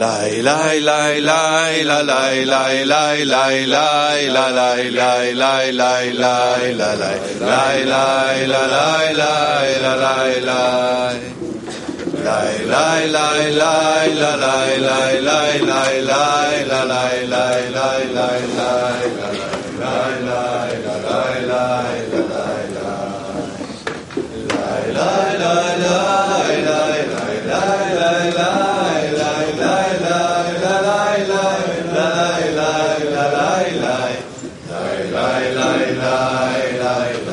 lay lay lay lay la lay lay lay lay lay la lay lay lay lay lay la lay lay lay la lay lay la lay lay lay lay lay lay la lay lay lay lay lay la lay lay lay lay lay la lay lay lay lay I.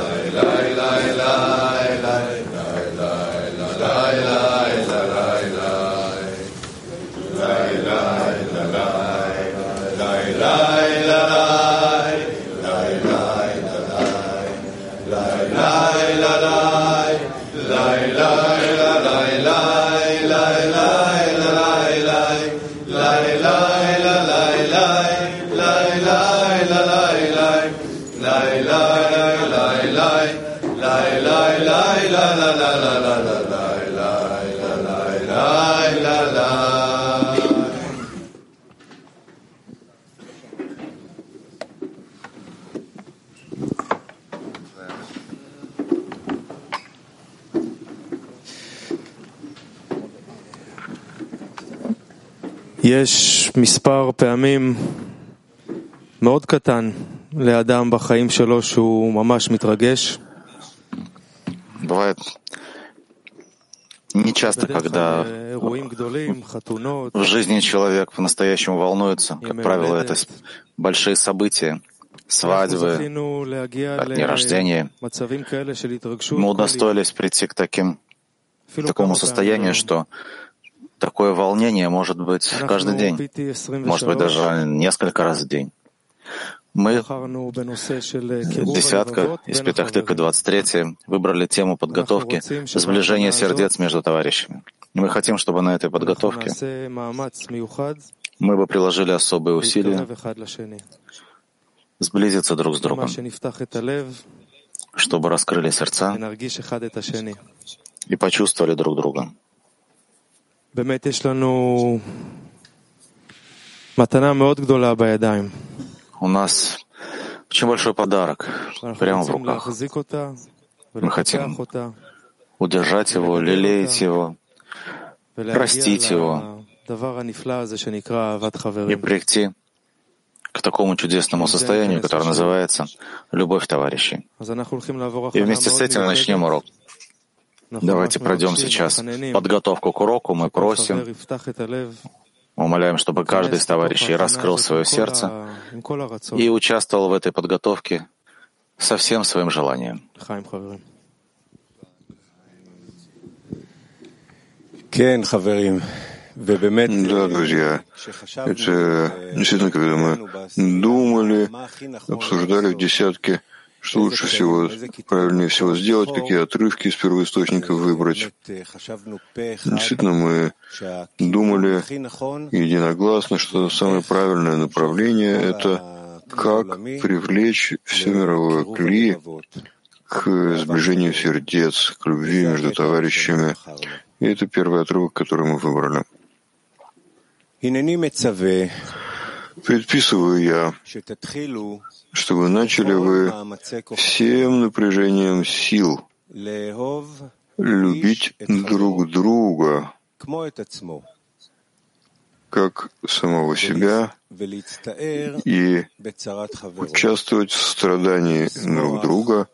יש מספר פעמים מאוד קטן לאדם בחיים שלו שהוא ממש מתרגש. Бывает нечасто, בדרך когда כלל אירועים גדולים, חתונות, в жизни человек по-настоящему волнуется. Как Имя правило, Бенедикт. это с- большие события, אנחנו свадьбы. זכינו להגיע дни рождения. למצבים כאלה של התרגשות. Мы כל удостоились прийти к таким, אפילו такому כמה состоянию, פעמים. что Такое волнение может быть каждый день, может быть даже несколько раз в день. Мы десятка из Петахтыка 23 выбрали тему подготовки сближения сердец между товарищами. Мы хотим, чтобы на этой подготовке мы бы приложили особые усилия сблизиться друг с другом, чтобы раскрыли сердца и почувствовали друг друга. באמת יש לנו מתנה מאוד גדולה בידיים. У нас очень большой подарок ואנחנו прямо в רוצים руках. להחזיק אותה Мы хотим ולפתח אותה Удержать его, лелеять его Простить ולהגיע его. לדבר הנפלא הזה שנקרא אהבת и חברים. прийти к такому чудесному состоянию, которое называется любовь товарищей. אז אנחנו הולכים לעבור И הכנה вместе с מאוד этим начнем урок. Давайте пройдем сейчас подготовку к уроку. Мы просим, умоляем, чтобы каждый из товарищей раскрыл свое сердце и участвовал в этой подготовке со всем своим желанием. Да, друзья, это действительно, когда мы думали, обсуждали в десятке что лучше всего, правильнее всего сделать, какие отрывки из первоисточников выбрать. Действительно, мы думали единогласно, что самое правильное направление — это как привлечь все мировое кли к сближению сердец, к любви между товарищами. И это первый отрывок, который мы выбрали. Предписываю я, чтобы начали вы всем напряжением сил любить друг друга, как самого себя, и участвовать в страдании друг друга,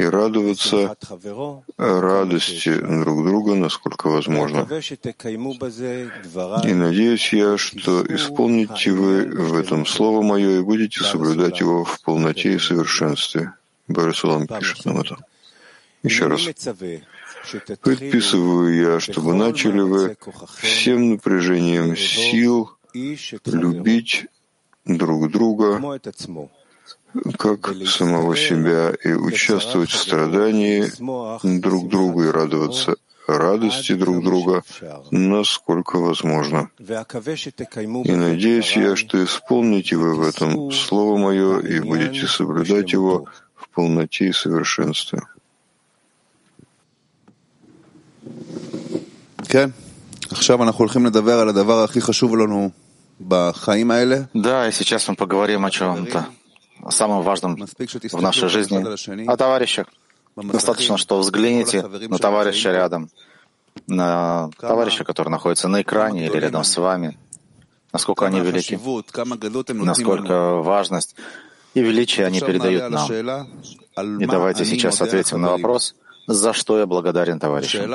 и радоваться э, радости друг друга, насколько возможно. И надеюсь я, что исполните вы в этом слово мое и будете соблюдать его в полноте и совершенстве. Барисулам пишет нам это. Еще раз. Предписываю я, чтобы начали вы всем напряжением сил любить друг друга, как самого себя и участвовать в страдании друг друга и радоваться радости друг друга, насколько возможно. И надеюсь я, что исполните вы в этом слово мое и будете соблюдать его в полноте и совершенстве. Да, и сейчас мы поговорим о чем-то о самом важном в нашей жизни, о товарищах. Достаточно, что взгляните на товарища рядом, на товарища, который находится на экране или рядом с вами, насколько они велики, насколько важность и величие они передают нам. И давайте сейчас ответим на вопрос, за что я благодарен товарищам.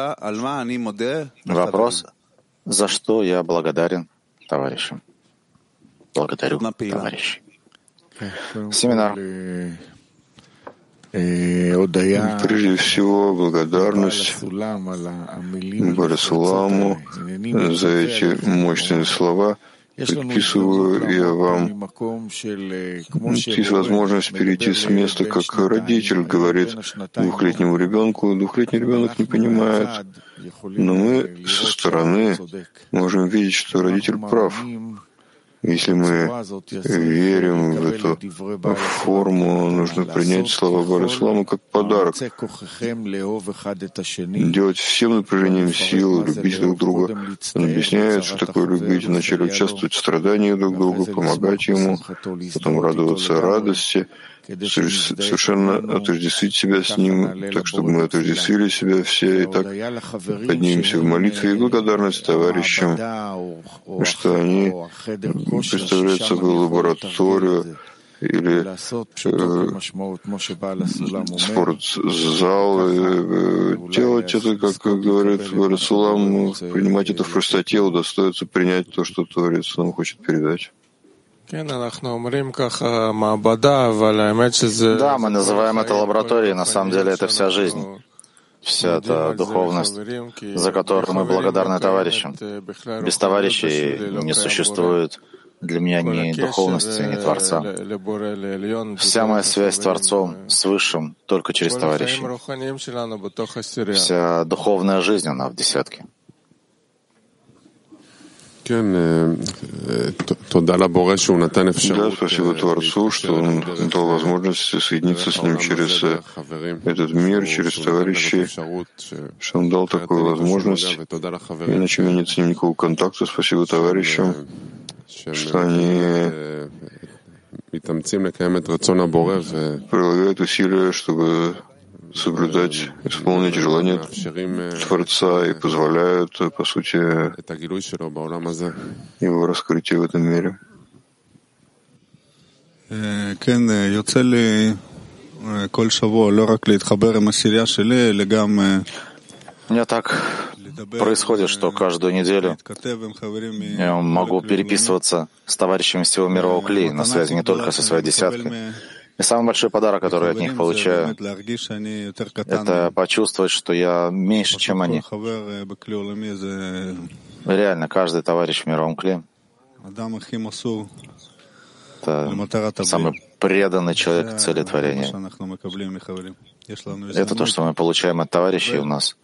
Вопрос, за что я благодарен товарищам. Благодарю, товарищи. Семинар. Прежде всего, благодарность Барасуламу за эти мощные слова. Предписываю я вам есть возможность перейти с места, как родитель говорит двухлетнему ребенку. Двухлетний ребенок не понимает, но мы со стороны можем видеть, что родитель прав. Если мы верим в эту форму, нужно принять слова Барислама как подарок, делать всем напряжением сил, любить друг друга. Он объясняет, что такое любить, вначале участвовать в страдании друг друга, помогать ему, потом радоваться радости, совершенно отождествить себя с Ним, так чтобы мы отождествили себя все и так поднимемся в молитве и благодарность товарищам, что они представляют собой лабораторию или э, спортзал, э, делать это, как говорит Барасулам, принимать это в простоте, удостоиться принять то, что Творец нам хочет передать. Да, мы называем это лабораторией, на самом деле это вся жизнь, вся эта духовность, за которую мы благодарны товарищам. Без товарищей не существует для меня ни духовности, ни Творца. Вся моя связь с Творцом, с Высшим, только через товарищей. Вся духовная жизнь, она в десятке. Да, спасибо Творцу, что Он дал возможность соединиться с Ним через э, этот мир, через товарищей, что Он дал такую возможность. Иначе у меня нет с ним никакого контакта. Спасибо товарищам, что они прилагают усилия, чтобы соблюдать, исполнять желания Творца и позволяют, по сути, его раскрытие в этом мире. Мне так происходит, что каждую неделю я могу переписываться с товарищами всего мирового клей на связи не только со своей десяткой, и самый большой подарок, который я от них получаю, это почувствовать, что я меньше, чем они. Реально, каждый товарищ в мировом кле — это самый преданный человек цели творения. Это то, что мы получаем от товарищей у нас.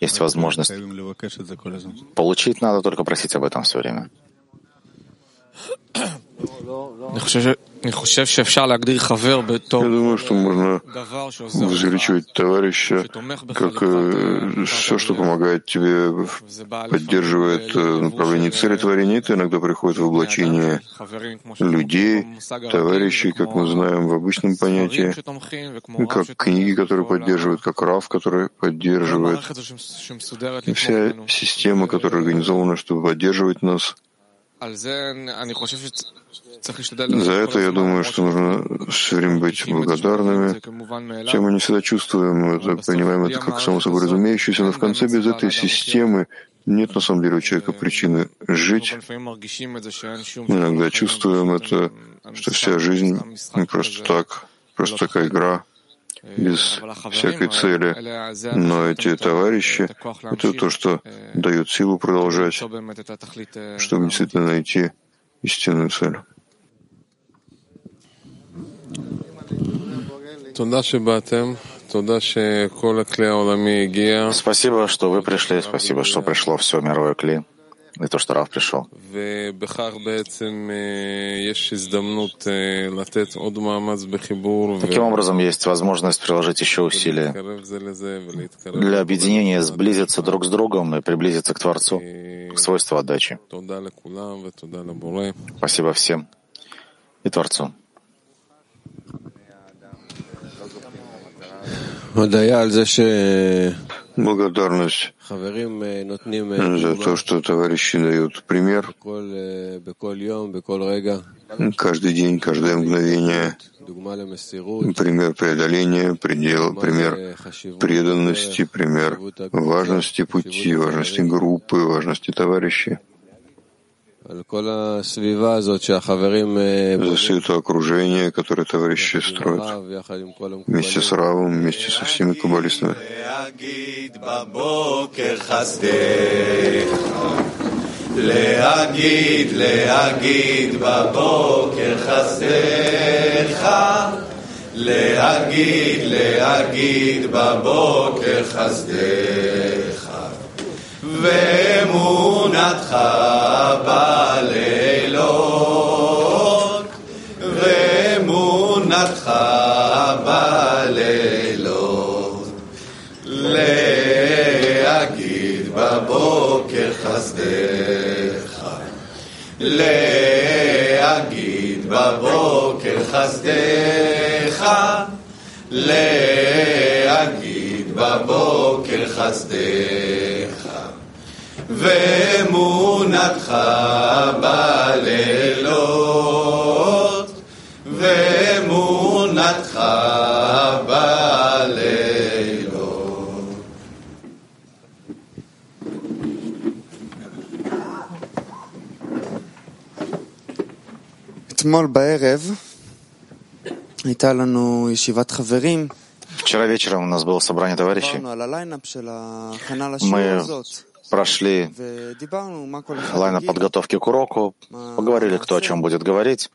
Есть возможность. Получить надо только просить об этом все время. Я думаю, что можно возвеличивать товарища как э, все, что помогает тебе, поддерживает э, направление цели творения. Это иногда приходит в облачение людей, товарищей, как мы знаем в обычном понятии, как книги, которые поддерживают, как Рав, который поддерживает. И вся система, которая организована, чтобы поддерживать нас — за это я думаю, что нужно все время быть благодарными. Хотя мы не всегда чувствуем это, понимаем это как само собой разумеющееся, но в конце без этой системы нет на самом деле у человека причины жить. Иногда чувствуем это, что вся жизнь просто так, просто такая игра без всякой цели. Но эти товарищи — это то, что дает силу продолжать, чтобы действительно найти истинную цель. Спасибо, что вы пришли, спасибо, что пришло все мировое кли. И то, что Рав пришел. Таким образом, есть возможность приложить еще усилия для объединения, сблизиться друг с другом и приблизиться к Творцу, к свойству отдачи. Спасибо всем и Творцу. Благодарность за то, что товарищи дают пример. Каждый день, каждое мгновение, пример преодоления, предел, пример преданности, пример важности пути, важности группы, важности товарищей. За все это окружение, которое товарищи строят, вместе с Равом, вместе со всеми каббалистами. להגיד, להגיד בבוקר חסדך, להגיד, להגיד בבוקר חסדך. ואמונתך בלילות, ואמונתך בלילות, להגיד בבוקר חסדך, להגיד בבוקר חסדך, להגיד בבוקר חסדך. ואמונתך בלילות, ואמונתך בלילות. אתמול בערב הייתה לנו ישיבת חברים. Вчера вечером у нас было собрание товарищей. Мы прошли лайна подготовки к уроку, поговорили, кто о чем будет говорить,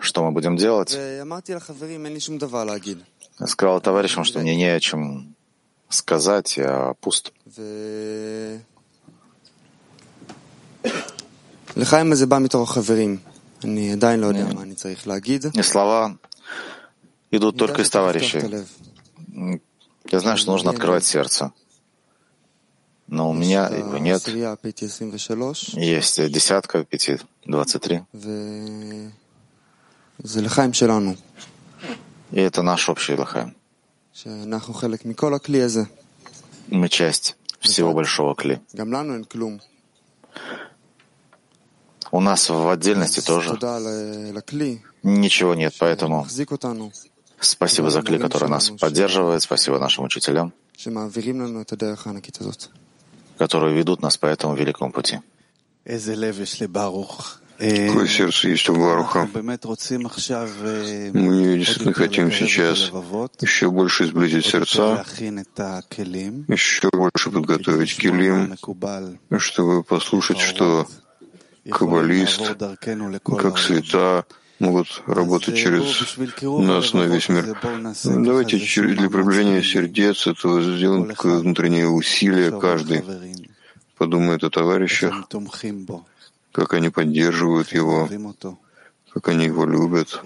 что мы будем делать. Я сказал товарищам, что мне не о чем сказать, я пуст. И слова идут только из товарищей. Я знаю, что нужно открывать сердце но у меня его нет. Есть десятка, пяти, двадцать три. И это наш общий лахаем. Мы часть всего большого кли. У нас в отдельности тоже. Ничего нет, поэтому спасибо за кли, который нас поддерживает, спасибо нашим учителям которые ведут нас по этому великому пути. Какое сердце есть у Баруха? Мы действительно хотим сейчас еще больше сблизить сердца, еще больше подготовить килим, чтобы послушать, что каббалист, как света, могут работать через нас на весь мир. Давайте для приближения сердец этого сделаем такое внутреннее усилие каждый. Подумает о товарищах, как они поддерживают его, как они его любят,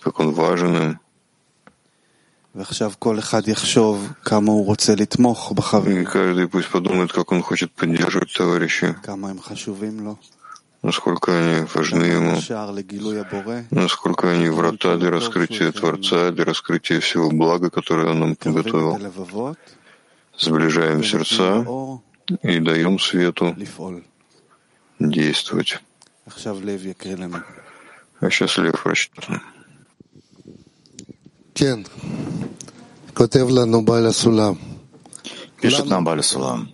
как он важен им. И каждый пусть подумает, как он хочет поддерживать товарища насколько они важны ему, насколько они врата для раскрытия Творца, для раскрытия всего блага, которое Он нам подготовил. Сближаем сердца и даем свету действовать. А сейчас Лев прочтет. Пишет нам Баля Сулам.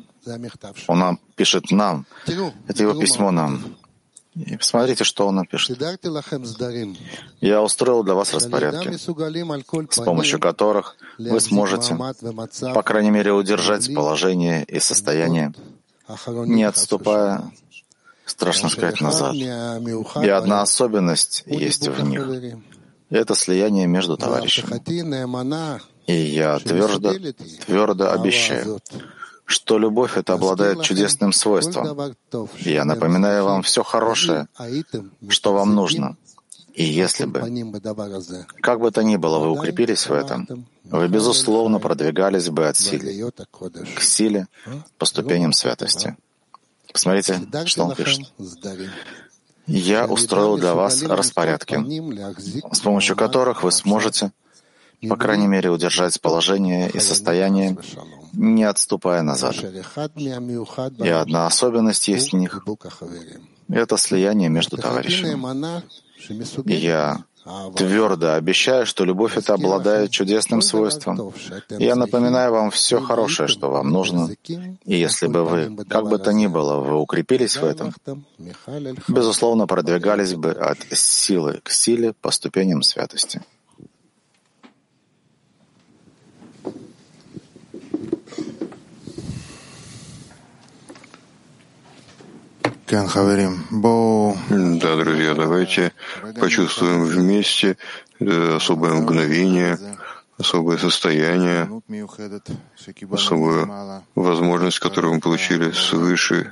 Он нам пишет нам. Это его письмо нам. И посмотрите, что он напишет. Я устроил для вас распорядки, с помощью которых вы сможете, по крайней мере, удержать положение и состояние, не отступая, страшно сказать, назад. И одна особенность есть в них. Это слияние между товарищами. И я твердо, твердо обещаю, что любовь это обладает чудесным свойством. Я напоминаю вам все хорошее, что вам нужно. И если бы, как бы то ни было, вы укрепились в этом, вы, безусловно, продвигались бы от силы к силе по ступеням святости. Посмотрите, что он пишет. Я устроил для вас распорядки, с помощью которых вы сможете, по крайней мере, удержать положение и состояние, не отступая назад. И одна особенность есть в них — это слияние между товарищами. И я твердо обещаю, что любовь это обладает чудесным свойством. Я напоминаю вам все хорошее, что вам нужно. И если бы вы, как бы то ни было, вы укрепились в этом, безусловно, продвигались бы от силы к силе по ступеням святости. Да, друзья, давайте почувствуем вместе э, особое мгновение, особое состояние, особую возможность, которую мы получили свыше,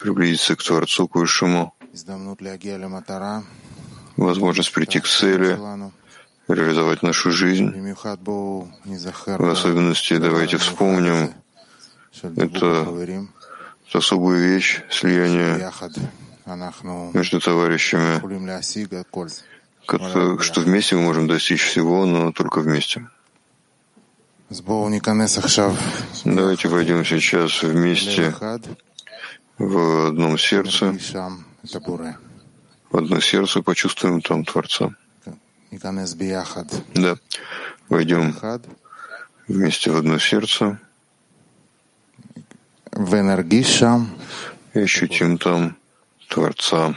приблизиться к Творцу, к Высшему, возможность прийти к цели, реализовать нашу жизнь. В особенности давайте вспомним это особую вещь слияния между товарищами, что вместе мы можем достичь всего, но только вместе. Давайте войдем сейчас вместе в одном сердце, в одно сердце, почувствуем там Творца. Да, войдем вместе в одно сердце и ощутим там Творца.